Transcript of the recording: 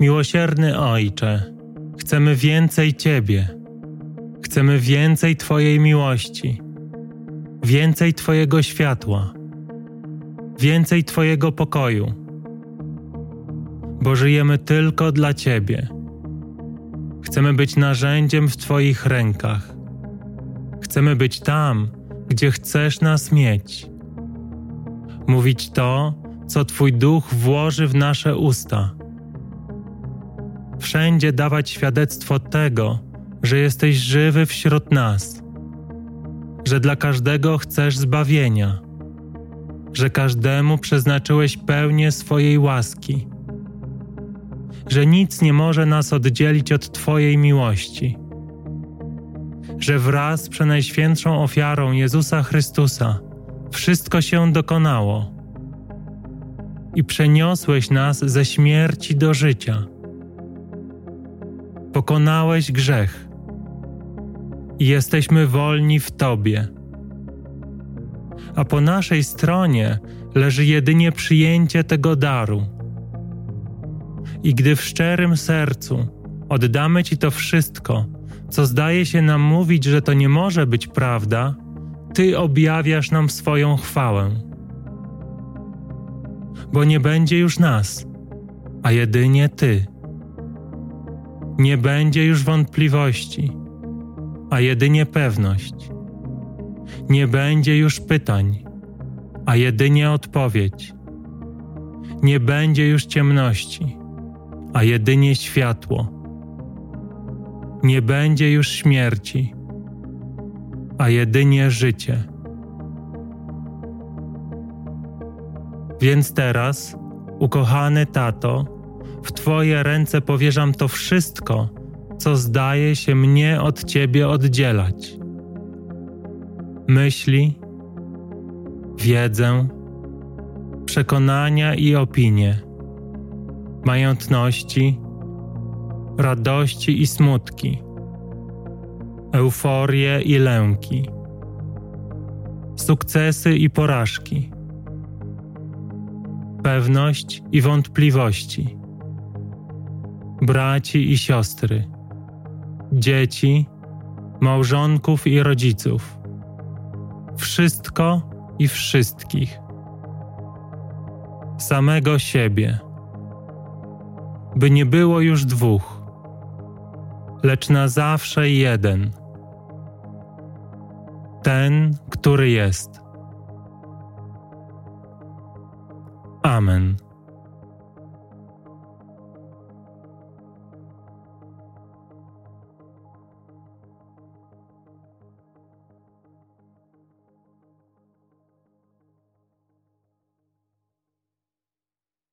Miłosierny Ojcze, chcemy więcej Ciebie. Chcemy więcej Twojej miłości, więcej Twojego światła, więcej Twojego pokoju, bo żyjemy tylko dla Ciebie. Chcemy być narzędziem w Twoich rękach. Chcemy być tam, gdzie chcesz nas mieć. Mówić to, co Twój duch włoży w nasze usta. Wszędzie dawać świadectwo tego, że jesteś żywy wśród nas, że dla każdego chcesz zbawienia, że każdemu przeznaczyłeś pełnię swojej łaski, że nic nie może nas oddzielić od Twojej miłości, że wraz z przenajświętszą ofiarą Jezusa Chrystusa wszystko się dokonało i przeniosłeś nas ze śmierci do życia. Pokonałeś grzech i jesteśmy wolni w Tobie. A po naszej stronie leży jedynie przyjęcie tego daru. I gdy w szczerym sercu oddamy Ci to wszystko, co zdaje się nam mówić, że to nie może być prawda, Ty objawiasz nam swoją chwałę. Bo nie będzie już nas, a jedynie Ty. Nie będzie już wątpliwości, a jedynie pewność. Nie będzie już pytań, a jedynie odpowiedź. Nie będzie już ciemności, a jedynie światło. Nie będzie już śmierci, a jedynie życie. Więc teraz, ukochany tato, w Twoje ręce powierzam to wszystko, co zdaje się mnie od Ciebie oddzielać. Myśli, wiedzę, przekonania i opinie, majątności, radości i smutki, euforie i lęki, sukcesy i porażki, pewność i wątpliwości, braci i siostry, dzieci, małżonków i rodziców, wszystko i wszystkich, samego siebie, by nie było już dwóch, lecz na zawsze jeden, ten, który jest. Amen.